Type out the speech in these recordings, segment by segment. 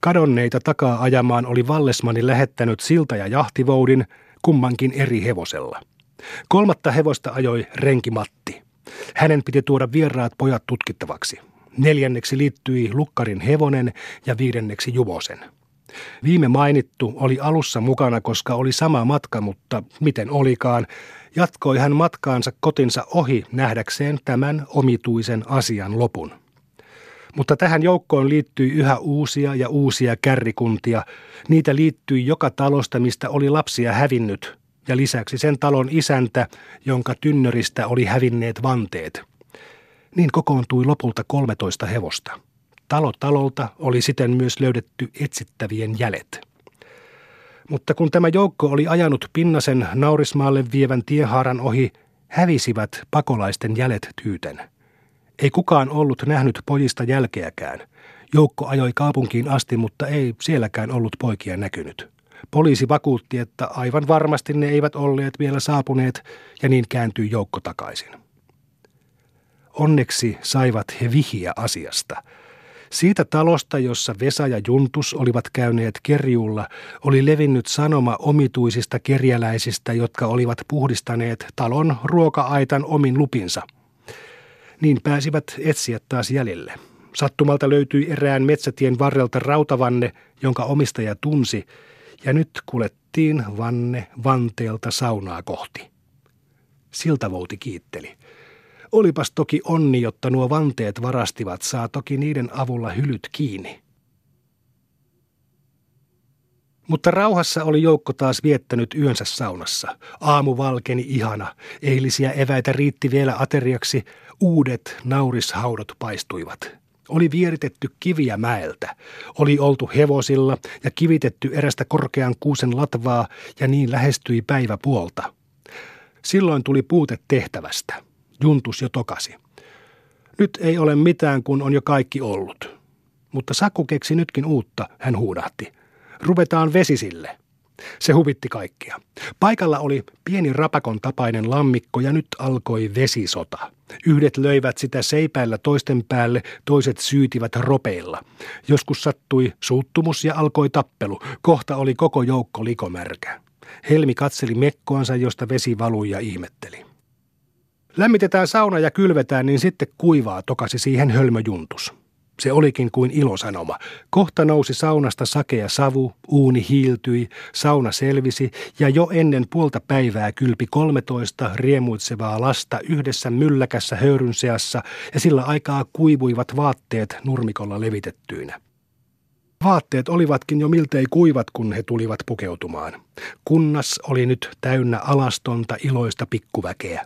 Kadonneita takaa ajamaan oli Vallesmani lähettänyt silta ja jahtivoudin, kummankin eri hevosella. Kolmatta hevosta ajoi renki Matti. Hänen piti tuoda vieraat pojat tutkittavaksi. Neljänneksi liittyi Lukkarin hevonen ja viidenneksi Juvosen. Viime mainittu oli alussa mukana, koska oli sama matka, mutta miten olikaan, jatkoi hän matkaansa kotinsa ohi nähdäkseen tämän omituisen asian lopun. Mutta tähän joukkoon liittyi yhä uusia ja uusia kärrikuntia. Niitä liittyi joka talosta, mistä oli lapsia hävinnyt, ja lisäksi sen talon isäntä, jonka tynnöristä oli hävinneet vanteet. Niin kokoontui lopulta 13 hevosta. Talo talolta oli siten myös löydetty etsittävien jäljet. Mutta kun tämä joukko oli ajanut Pinnasen naurismaalle vievän tiehaaran ohi, hävisivät pakolaisten jäljet tyyten. Ei kukaan ollut nähnyt pojista jälkeäkään. Joukko ajoi kaupunkiin asti, mutta ei sielläkään ollut poikia näkynyt. Poliisi vakuutti, että aivan varmasti ne eivät olleet vielä saapuneet, ja niin kääntyi joukko takaisin. Onneksi saivat he vihiä asiasta – siitä talosta, jossa Vesa ja Juntus olivat käyneet kerjuulla, oli levinnyt sanoma omituisista kerjäläisistä, jotka olivat puhdistaneet talon ruoka-aitan omin lupinsa. Niin pääsivät etsijät taas jäljelle. Sattumalta löytyi erään metsätien varrelta rautavanne, jonka omistaja tunsi, ja nyt kulettiin vanne vanteelta saunaa kohti. Siltavouti kiitteli. Olipas toki onni, jotta nuo vanteet varastivat, saa toki niiden avulla hylyt kiinni. Mutta rauhassa oli joukko taas viettänyt yönsä saunassa. Aamu valkeni ihana, eilisiä eväitä riitti vielä ateriaksi, uudet naurishaudot paistuivat. Oli vieritetty kiviä mäeltä. Oli oltu hevosilla ja kivitetty erästä korkean kuusen latvaa ja niin lähestyi päivä puolta. Silloin tuli puute tehtävästä. Juntus jo tokasi. Nyt ei ole mitään, kun on jo kaikki ollut. Mutta Saku keksi nytkin uutta, hän huudahti. Ruvetaan vesisille. Se huvitti kaikkia. Paikalla oli pieni rapakon tapainen lammikko ja nyt alkoi vesisota. Yhdet löivät sitä seipäillä toisten päälle, toiset syytivät ropeilla. Joskus sattui suuttumus ja alkoi tappelu. Kohta oli koko joukko likomärkä. Helmi katseli mekkoansa, josta vesi valui ja ihmetteli. Lämmitetään sauna ja kylvetään, niin sitten kuivaa, tokasi siihen hölmöjuntus. Se olikin kuin ilosanoma. Kohta nousi saunasta sakea savu, uuni hiiltyi, sauna selvisi ja jo ennen puolta päivää kylpi 13 riemuitsevaa lasta yhdessä mylläkässä höyryn seassa ja sillä aikaa kuivuivat vaatteet nurmikolla levitettyinä. Vaatteet olivatkin jo miltei kuivat, kun he tulivat pukeutumaan. Kunnas oli nyt täynnä alastonta iloista pikkuväkeä.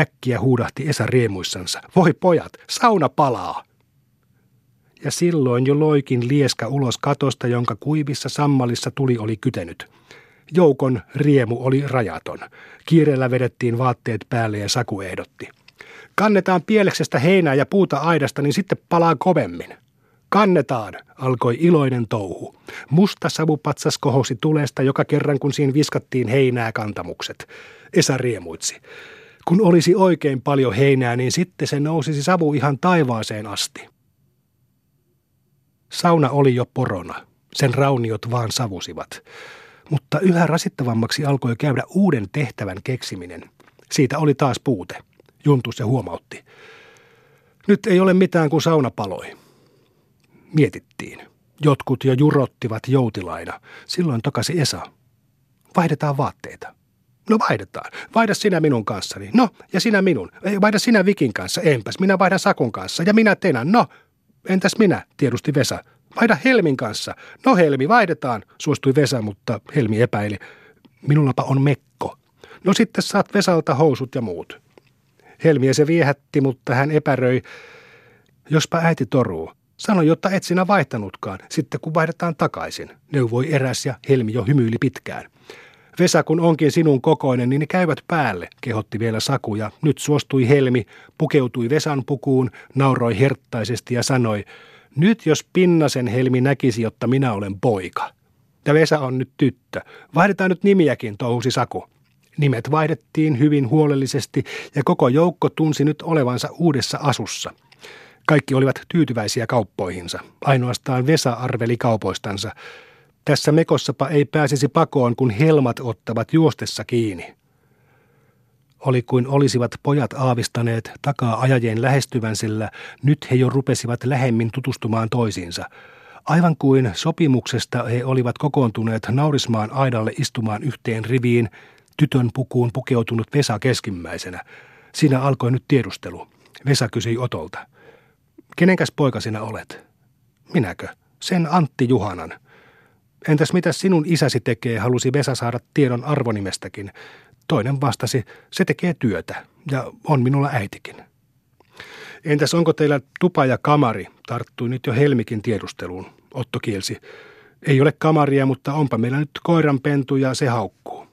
Äkkiä huudahti Esa riemuissansa. Voi pojat, sauna palaa! Ja silloin jo loikin lieska ulos katosta, jonka kuivissa sammalissa tuli oli kytenyt. Joukon riemu oli rajaton. Kiireellä vedettiin vaatteet päälle ja Saku ehdotti. Kannetaan pieleksestä heinää ja puuta aidasta, niin sitten palaa kovemmin. Kannetaan, alkoi iloinen touhu. Musta savupatsas kohosi tulesta joka kerran, kun siinä viskattiin heinää kantamukset. Esa riemuitsi. Kun olisi oikein paljon heinää, niin sitten se nousisi savu ihan taivaaseen asti. Sauna oli jo porona. Sen rauniot vaan savusivat. Mutta yhä rasittavammaksi alkoi käydä uuden tehtävän keksiminen. Siitä oli taas puute. Juntus se huomautti. Nyt ei ole mitään kuin sauna paloi. Mietittiin. Jotkut jo jurottivat joutilaina. Silloin takasi Esa. Vaihdetaan vaatteita. No vaihdetaan. Vaihda sinä minun kanssani. No, ja sinä minun. Vaihda sinä Vikin kanssa. Enpäs, minä vaihdan Sakun kanssa. Ja minä Tenän. No, entäs minä, tiedusti Vesa. Vaihda Helmin kanssa. No Helmi, vaihdetaan, suostui Vesa, mutta Helmi epäili. Minullapa on mekko. No sitten saat Vesalta housut ja muut. Helmiä se viehätti, mutta hän epäröi. Jospa äiti toruu. Sano, jotta et sinä vaihtanutkaan, sitten kun vaihdetaan takaisin. Neuvoi eräs ja Helmi jo hymyili pitkään. Vesa, kun onkin sinun kokoinen, niin ne käyvät päälle, kehotti vielä Saku ja nyt suostui Helmi, pukeutui Vesan pukuun, nauroi herttaisesti ja sanoi, nyt jos Pinnasen Helmi näkisi, jotta minä olen poika. Ja Vesa on nyt tyttö. Vaihdetaan nyt nimiäkin, touhusi Saku. Nimet vaihdettiin hyvin huolellisesti ja koko joukko tunsi nyt olevansa uudessa asussa. Kaikki olivat tyytyväisiä kauppoihinsa. Ainoastaan Vesa arveli kaupoistansa. Tässä mekossapa ei pääsisi pakoon, kun helmat ottavat juostessa kiinni. Oli kuin olisivat pojat aavistaneet takaa ajajien lähestyvän, sillä nyt he jo rupesivat lähemmin tutustumaan toisiinsa. Aivan kuin sopimuksesta he olivat kokoontuneet naurismaan aidalle istumaan yhteen riviin, tytön pukuun pukeutunut Vesa keskimmäisenä. Siinä alkoi nyt tiedustelu. Vesa kysyi Otolta. Kenenkäs poika sinä olet? Minäkö? Sen Antti Juhanan. Entäs mitä sinun isäsi tekee, halusi Vesa saada tiedon arvonimestäkin. Toinen vastasi, se tekee työtä ja on minulla äitikin. Entäs onko teillä tupa ja kamari, tarttui nyt jo Helmikin tiedusteluun. Otto kielsi. Ei ole kamaria, mutta onpa meillä nyt koiranpentu ja se haukkuu.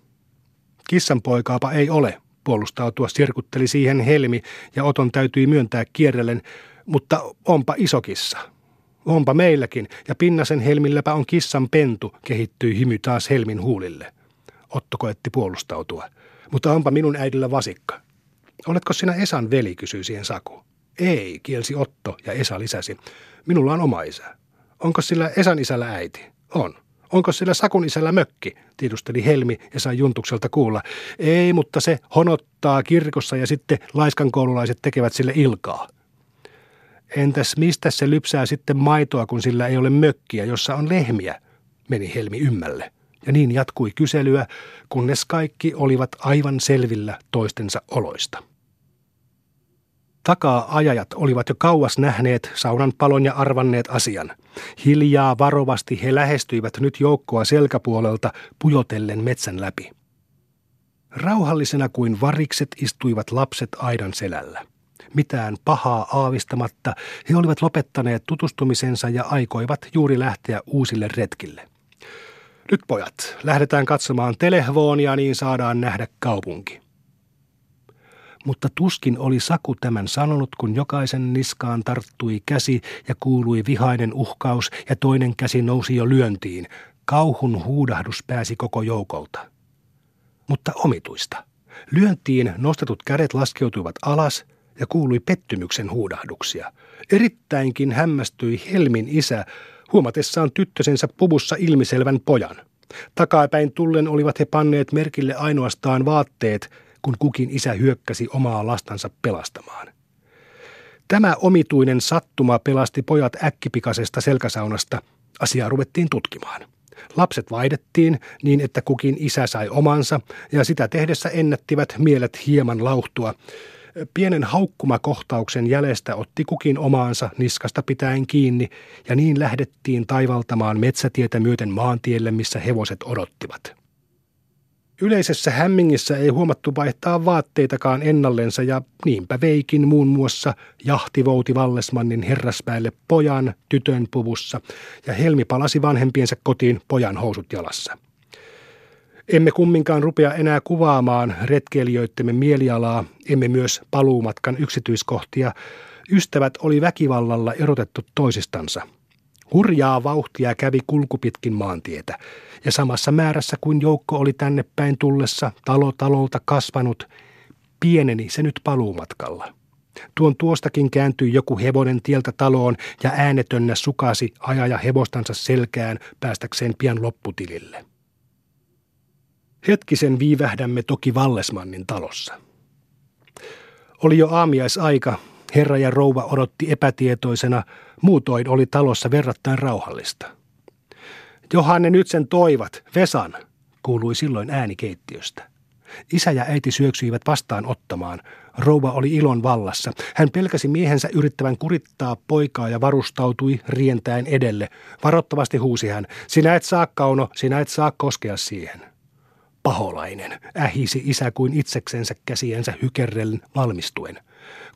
Kissan poikaapa ei ole, puolustautua sirkutteli siihen Helmi ja Oton täytyi myöntää kierrellen, mutta onpa iso kissa. Onpa meilläkin, ja Pinnasen Helmilläpä on kissan pentu, kehittyi hymy taas Helmin huulille. Otto koetti puolustautua. Mutta onpa minun äidillä vasikka. Oletko sinä Esan veli, kysyi siihen Saku. Ei, kielsi Otto ja Esa lisäsi. Minulla on oma isä. Onko sillä Esan isällä äiti? On. Onko sillä Sakun isällä mökki? tiedusteli Helmi ja sai Juntukselta kuulla. Ei, mutta se honottaa kirkossa ja sitten laiskan koululaiset tekevät sille ilkaa. Entäs mistä se lypsää sitten maitoa, kun sillä ei ole mökkiä, jossa on lehmiä, meni Helmi ymmälle. Ja niin jatkui kyselyä, kunnes kaikki olivat aivan selvillä toistensa oloista. Takaa ajajat olivat jo kauas nähneet saunan palon ja arvanneet asian. Hiljaa varovasti he lähestyivät nyt joukkoa selkäpuolelta pujotellen metsän läpi. Rauhallisena kuin varikset istuivat lapset aidan selällä. Mitään pahaa aavistamatta he olivat lopettaneet tutustumisensa ja aikoivat juuri lähteä uusille retkille. Nyt pojat, lähdetään katsomaan telehvoonia, niin saadaan nähdä kaupunki. Mutta tuskin oli Saku tämän sanonut, kun jokaisen niskaan tarttui käsi ja kuului vihainen uhkaus ja toinen käsi nousi jo lyöntiin. Kauhun huudahdus pääsi koko joukolta. Mutta omituista. Lyöntiin nostetut kädet laskeutuivat alas ja kuului pettymyksen huudahduksia. Erittäinkin hämmästyi Helmin isä, huomatessaan tyttösensä puvussa ilmiselvän pojan. Takapäin tullen olivat he panneet merkille ainoastaan vaatteet, kun kukin isä hyökkäsi omaa lastansa pelastamaan. Tämä omituinen sattuma pelasti pojat äkkipikasesta selkäsaunasta. Asiaa ruvettiin tutkimaan. Lapset vaihdettiin niin, että kukin isä sai omansa, ja sitä tehdessä ennättivät mielet hieman lauhtua. Pienen haukkumakohtauksen jäljestä otti kukin omaansa niskasta pitäen kiinni, ja niin lähdettiin taivaltamaan metsätietä myöten maantielle, missä hevoset odottivat. Yleisessä hämmingissä ei huomattu vaihtaa vaatteitakaan ennallensa ja niinpä veikin muun muassa jahtivouti Vallesmannin herraspäälle pojan tytön puvussa ja Helmi palasi vanhempiensa kotiin pojan housut jalassa. Emme kumminkaan rupea enää kuvaamaan retkeilijöittemme mielialaa, emme myös paluumatkan yksityiskohtia. Ystävät oli väkivallalla erotettu toisistansa. Hurjaa vauhtia kävi kulku pitkin maantietä, ja samassa määrässä kuin joukko oli tänne päin tullessa talo talolta kasvanut, pieneni se nyt paluumatkalla. Tuon tuostakin kääntyi joku hevonen tieltä taloon ja äänetönnä sukasi ajaja hevostansa selkään päästäkseen pian lopputilille. Hetkisen viivähdämme toki Vallesmannin talossa. Oli jo aamiaisaika, herra ja rouva odotti epätietoisena, muutoin oli talossa verrattain rauhallista. Johan ne nyt sen toivat, Vesan, kuului silloin ääni keittiöstä. Isä ja äiti syöksyivät vastaan ottamaan. Rouva oli ilon vallassa. Hän pelkäsi miehensä yrittävän kurittaa poikaa ja varustautui rientäen edelle. Varottavasti huusi hän, sinä et saa kauno, sinä et saa koskea siihen. Paholainen, ähisi isä kuin itseksensä käsiensä hykerrellen valmistuen.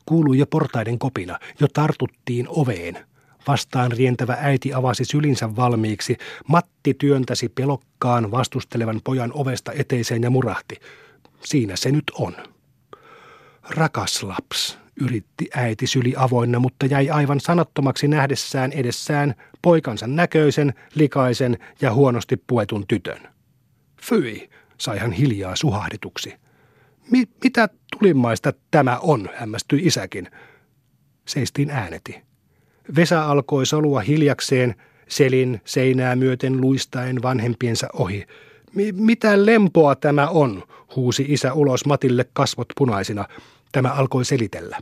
Kuului jo portaiden kopina, jo tartuttiin oveen. Vastaan rientävä äiti avasi sylinsä valmiiksi. Matti työntäsi pelokkaan vastustelevan pojan ovesta eteiseen ja murahti. Siinä se nyt on. Rakas laps, yritti äiti syli avoinna, mutta jäi aivan sanattomaksi nähdessään edessään poikansa näköisen, likaisen ja huonosti puetun tytön. Fyi, sai hän hiljaa suhahdituksi. Mi- mitä tulimaista tämä on, hämmästyi isäkin. Seistiin ääneti. Vesa alkoi solua hiljakseen, selin seinää myöten luistaen vanhempiensa ohi. Mitä lempoa tämä on, huusi isä ulos Matille kasvot punaisina. Tämä alkoi selitellä.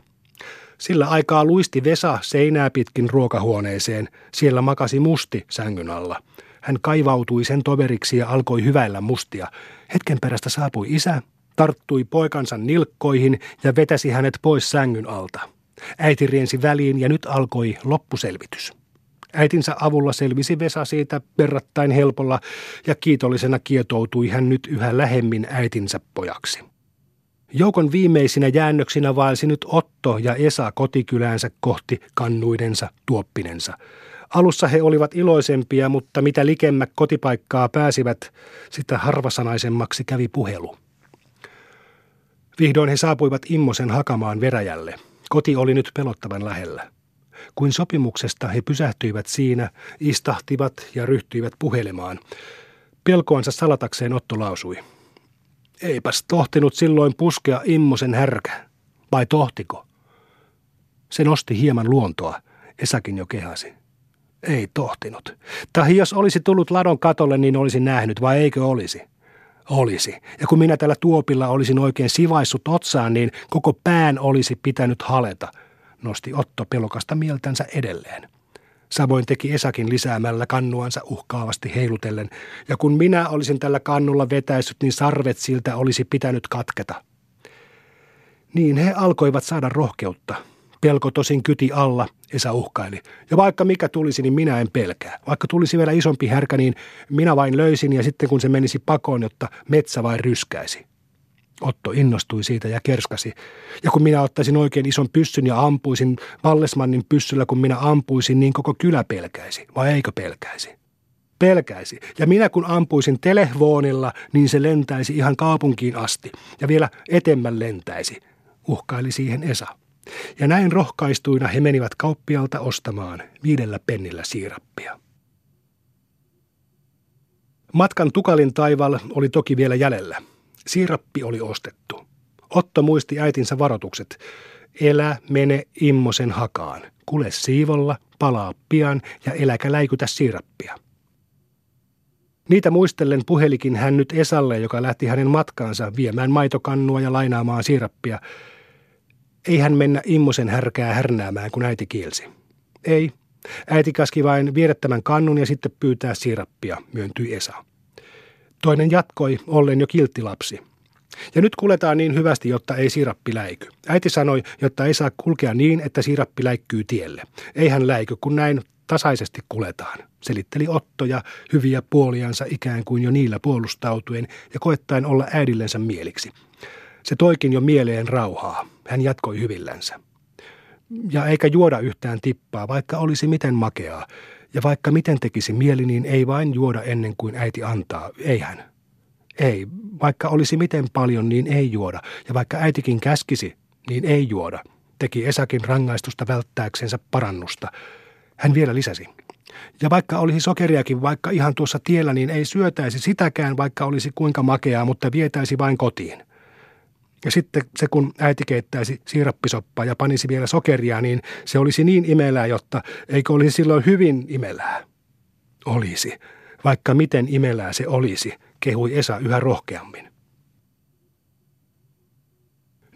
Sillä aikaa luisti Vesa seinää pitkin ruokahuoneeseen. Siellä makasi musti sängyn alla. Hän kaivautui sen toveriksi ja alkoi hyväillä mustia. Hetken perästä saapui isä, tarttui poikansa nilkkoihin ja vetäsi hänet pois sängyn alta. Äiti riensi väliin ja nyt alkoi loppuselvitys. Äitinsä avulla selvisi Vesa siitä verrattain helpolla ja kiitollisena kietoutui hän nyt yhä lähemmin äitinsä pojaksi. Joukon viimeisinä jäännöksinä vaelsi nyt Otto ja Esa kotikyläänsä kohti kannuidensa tuoppinensa. Alussa he olivat iloisempia, mutta mitä likemmä kotipaikkaa pääsivät, sitä harvasanaisemmaksi kävi puhelu. Vihdoin he saapuivat Immosen hakamaan veräjälle. Koti oli nyt pelottavan lähellä. Kuin sopimuksesta he pysähtyivät siinä, istahtivat ja ryhtyivät puhelemaan. Pelkoansa salatakseen Otto lausui. Eipäs tohtinut silloin puskea Immosen härkä. Vai tohtiko? Se nosti hieman luontoa. Esakin jo kehasi. Ei tohtinut. Tai jos olisi tullut ladon katolle, niin olisi nähnyt, vai eikö olisi? Olisi. Ja kun minä tällä tuopilla olisin oikein sivaissut otsaan, niin koko pään olisi pitänyt haleta, nosti Otto pelokasta mieltänsä edelleen. Samoin teki Esakin lisäämällä kannuansa uhkaavasti heilutellen, ja kun minä olisin tällä kannulla vetäissyt, niin sarvet siltä olisi pitänyt katketa. Niin he alkoivat saada rohkeutta. Pelko tosin kyti alla, Esa uhkaili. Ja vaikka mikä tulisi, niin minä en pelkää. Vaikka tulisi vielä isompi härkä, niin minä vain löysin ja sitten kun se menisi pakoon, jotta metsä vain ryskäisi. Otto innostui siitä ja kerskasi. Ja kun minä ottaisin oikein ison pyssyn ja ampuisin Vallesmannin pyssyllä, kun minä ampuisin, niin koko kylä pelkäisi. Vai eikö pelkäisi? Pelkäisi. Ja minä kun ampuisin telehvoonilla, niin se lentäisi ihan kaupunkiin asti. Ja vielä etemmän lentäisi. Uhkaili siihen Esa. Ja näin rohkaistuina he menivät kauppialta ostamaan viidellä pennillä siirappia. Matkan tukalin taival oli toki vielä jäljellä. Siirappi oli ostettu. Otto muisti äitinsä varoitukset. Elä, mene immosen hakaan. Kule siivolla, palaa pian ja eläkä läikytä siirappia. Niitä muistellen puhelikin hän nyt Esalle, joka lähti hänen matkaansa viemään maitokannua ja lainaamaan siirappia – ei hän mennä immosen härkää härnäämään, kun äiti kielsi. Ei. Äiti käski vain viedä tämän kannun ja sitten pyytää siirappia, myöntyi Esa. Toinen jatkoi, ollen jo kilttilapsi. Ja nyt kuletaan niin hyvästi, jotta ei siirappi läiky. Äiti sanoi, jotta ei saa kulkea niin, että siirappi läikkyy tielle. Ei hän läiky, kun näin tasaisesti kuletaan, selitteli Otto ja hyviä puoliansa ikään kuin jo niillä puolustautuen ja koettaen olla äidillensä mieliksi. Se toikin jo mieleen rauhaa. Hän jatkoi hyvillänsä. Ja eikä juoda yhtään tippaa, vaikka olisi miten makeaa. Ja vaikka miten tekisi mieli, niin ei vain juoda ennen kuin äiti antaa. Ei hän. Ei. Vaikka olisi miten paljon, niin ei juoda. Ja vaikka äitikin käskisi, niin ei juoda. Teki Esakin rangaistusta välttääksensä parannusta. Hän vielä lisäsi. Ja vaikka olisi sokeriakin vaikka ihan tuossa tiellä, niin ei syötäisi sitäkään, vaikka olisi kuinka makeaa, mutta vietäisi vain kotiin. Ja sitten se, kun äiti keittäisi siirappisoppaa ja panisi vielä sokeria, niin se olisi niin imelää, jotta eikö olisi silloin hyvin imelää? Olisi. Vaikka miten imelää se olisi, kehui Esa yhä rohkeammin.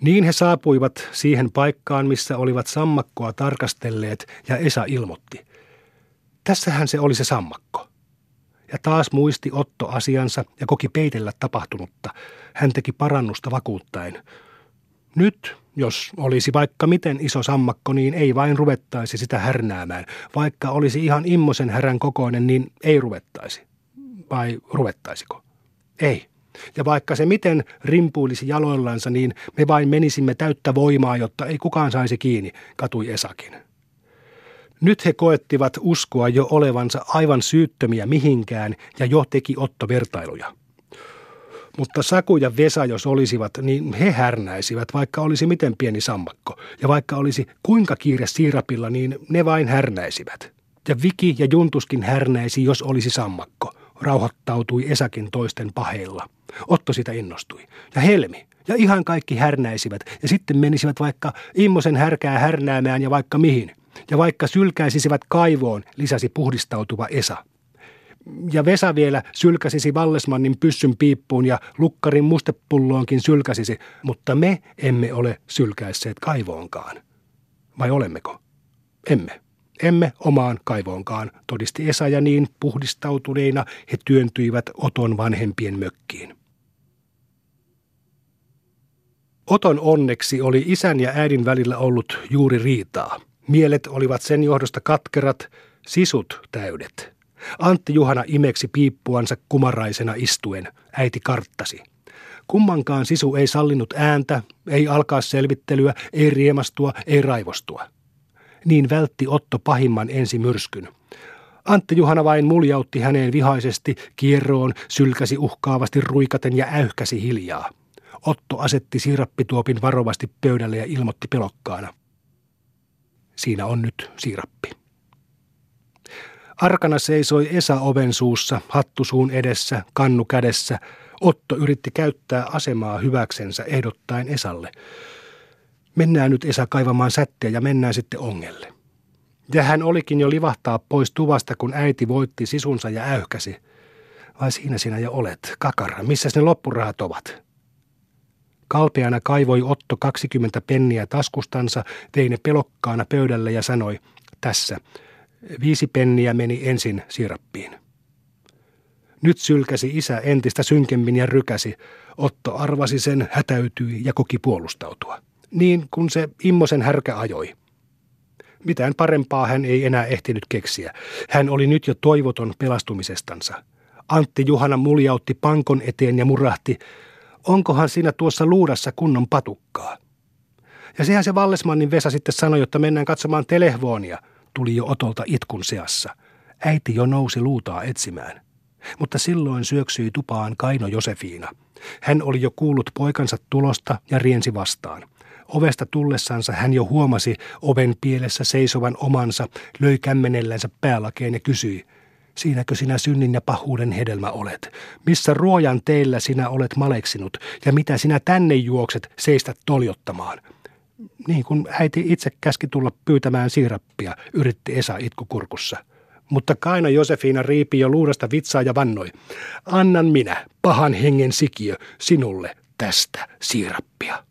Niin he saapuivat siihen paikkaan, missä olivat sammakkoa tarkastelleet, ja Esa ilmoitti. Tässähän se oli se sammakko. Ja taas muisti Otto asiansa ja koki peitellä tapahtunutta. Hän teki parannusta vakuuttaen. Nyt, jos olisi vaikka miten iso sammakko, niin ei vain ruvettaisi sitä härnäämään. Vaikka olisi ihan immosen härän kokoinen, niin ei ruvettaisi. Vai ruvettaisiko? Ei. Ja vaikka se miten rimpuilisi jaloillansa, niin me vain menisimme täyttä voimaa, jotta ei kukaan saisi kiinni, katui Esakin. Nyt he koettivat uskoa jo olevansa aivan syyttömiä mihinkään ja jo teki Otto vertailuja. Mutta Saku ja Vesa, jos olisivat, niin he härnäisivät, vaikka olisi miten pieni sammakko. Ja vaikka olisi kuinka kiire siirapilla, niin ne vain härnäisivät. Ja Viki ja Juntuskin härnäisi, jos olisi sammakko. Rauhoittautui Esakin toisten paheilla. Otto sitä innostui. Ja Helmi. Ja ihan kaikki härnäisivät ja sitten menisivät vaikka Immosen härkää härnäämään ja vaikka mihin. Ja vaikka sylkäisisivät kaivoon, lisäsi puhdistautuva Esa. Ja Vesa vielä sylkäsisi Vallesmannin pyssyn piippuun ja lukkarin mustepulloonkin sylkäsisi, mutta me emme ole sylkäisseet kaivoonkaan. Vai olemmeko? Emme. Emme omaan kaivoonkaan, todisti Esa ja niin puhdistautuneina he työntyivät Oton vanhempien mökkiin. Oton onneksi oli isän ja äidin välillä ollut juuri riitaa. Mielet olivat sen johdosta katkerat, sisut täydet. Antti Juhana imeksi piippuansa kumaraisena istuen. Äiti karttasi. Kummankaan sisu ei sallinut ääntä, ei alkaa selvittelyä, ei riemastua, ei raivostua. Niin vältti Otto pahimman ensimyrskyn. Antti Juhana vain muljautti häneen vihaisesti, kierroon, sylkäsi uhkaavasti ruikaten ja äyhkäsi hiljaa. Otto asetti siirappituopin varovasti pöydälle ja ilmoitti pelokkaana. Siinä on nyt siirappi. Arkana seisoi Esa oven suussa, hattusuun edessä, kannu kädessä. Otto yritti käyttää asemaa hyväksensä ehdottaen Esalle. Mennään nyt Esa kaivamaan sättiä ja mennään sitten ongelle. Ja hän olikin jo livahtaa pois tuvasta, kun äiti voitti sisunsa ja äyhkäsi. Vai siinä sinä jo olet, kakara, missä ne loppurahat ovat? Kalpeana kaivoi Otto 20 penniä taskustansa, vei ne pelokkaana pöydälle ja sanoi, tässä, viisi penniä meni ensin siirappiin. Nyt sylkäsi isä entistä synkemmin ja rykäsi. Otto arvasi sen, hätäytyi ja koki puolustautua. Niin kun se Immosen härkä ajoi. Mitään parempaa hän ei enää ehtinyt keksiä. Hän oli nyt jo toivoton pelastumisestansa. Antti Juhana muljautti pankon eteen ja murahti, onkohan siinä tuossa luudassa kunnon patukkaa. Ja sehän se Vallesmannin Vesa sitten sanoi, että mennään katsomaan telehvoonia, tuli jo Otolta itkun seassa. Äiti jo nousi luutaa etsimään. Mutta silloin syöksyi tupaan Kaino Josefiina. Hän oli jo kuullut poikansa tulosta ja riensi vastaan. Ovesta tullessansa hän jo huomasi oven pielessä seisovan omansa, löi kämmenellänsä päälakeen ja kysyi – Siinäkö sinä synnin ja pahuuden hedelmä olet? Missä ruojan teillä sinä olet maleksinut ja mitä sinä tänne juokset seistä toljottamaan? Niin kuin äiti itse käski tulla pyytämään siirappia, yritti Esa itkukurkussa. Mutta Kaina Josefina riipi jo luudasta vitsaa ja vannoi. Annan minä, pahan hengen sikiö, sinulle tästä siirappia.